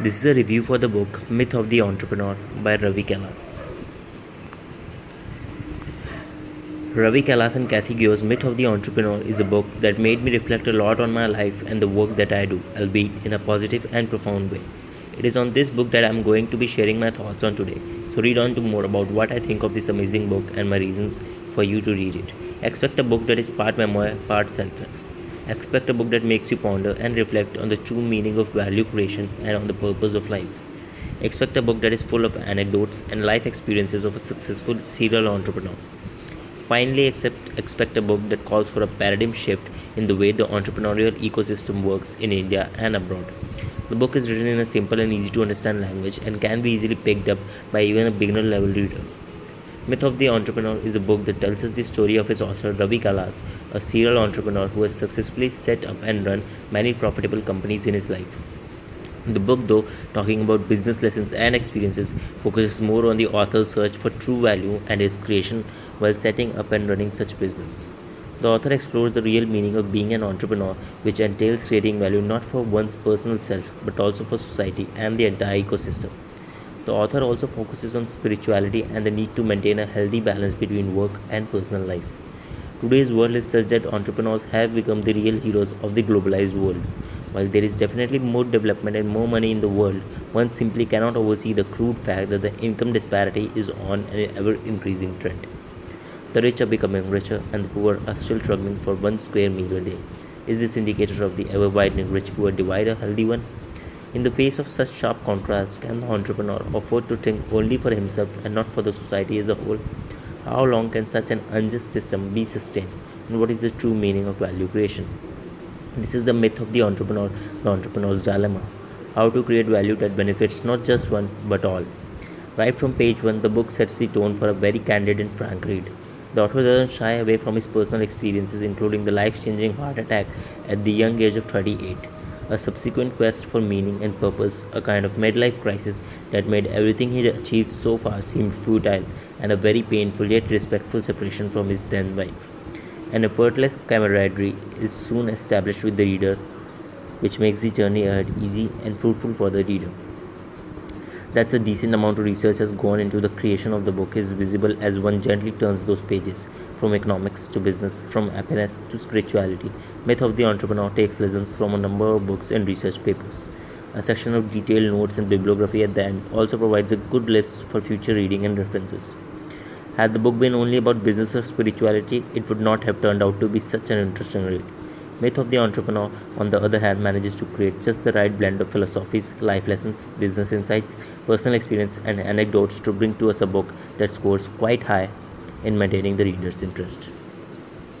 This is a review for the book Myth of the Entrepreneur by Ravi Kailas. Ravi Kailas and Kathy Gio's Myth of the Entrepreneur is a book that made me reflect a lot on my life and the work that I do, albeit in a positive and profound way. It is on this book that I am going to be sharing my thoughts on today. So read on to more about what I think of this amazing book and my reasons for you to read it. Expect a book that is part memoir, part self-help. Expect a book that makes you ponder and reflect on the true meaning of value creation and on the purpose of life. Expect a book that is full of anecdotes and life experiences of a successful serial entrepreneur. Finally, accept, expect a book that calls for a paradigm shift in the way the entrepreneurial ecosystem works in India and abroad. The book is written in a simple and easy to understand language and can be easily picked up by even a beginner level reader. Myth of the Entrepreneur is a book that tells us the story of its author Ravi Kailas, a serial entrepreneur who has successfully set up and run many profitable companies in his life. The book, though, talking about business lessons and experiences, focuses more on the author's search for true value and his creation while setting up and running such business. The author explores the real meaning of being an entrepreneur, which entails creating value not for one's personal self but also for society and the entire ecosystem. The author also focuses on spirituality and the need to maintain a healthy balance between work and personal life. Today's world is such that entrepreneurs have become the real heroes of the globalized world. While there is definitely more development and more money in the world, one simply cannot oversee the crude fact that the income disparity is on an ever increasing trend. The rich are becoming richer and the poor are still struggling for one square meal a day. Is this indicator of the ever widening rich poor divide a healthy one? In the face of such sharp contrast, can the entrepreneur afford to think only for himself and not for the society as a whole? How long can such an unjust system be sustained? And what is the true meaning of value creation? This is the myth of the entrepreneur, the entrepreneur's dilemma. How to create value that benefits not just one but all. Right from page 1, the book sets the tone for a very candid and frank read. The author doesn't shy away from his personal experiences, including the life changing heart attack at the young age of 38 a subsequent quest for meaning and purpose, a kind of midlife crisis that made everything he'd achieved so far seem futile, and a very painful yet respectful separation from his then wife. An effortless camaraderie is soon established with the reader, which makes the journey ahead easy and fruitful for the reader that's a decent amount of research has gone into the creation of the book is visible as one gently turns those pages from economics to business from happiness to spirituality. Myth of the entrepreneur takes lessons from a number of books and research papers. A section of detailed notes and bibliography at the end also provides a good list for future reading and references. Had the book been only about business or spirituality it would not have turned out to be such an interesting read Myth of the Entrepreneur, on the other hand, manages to create just the right blend of philosophies, life lessons, business insights, personal experience, and anecdotes to bring to us a book that scores quite high in maintaining the reader's interest.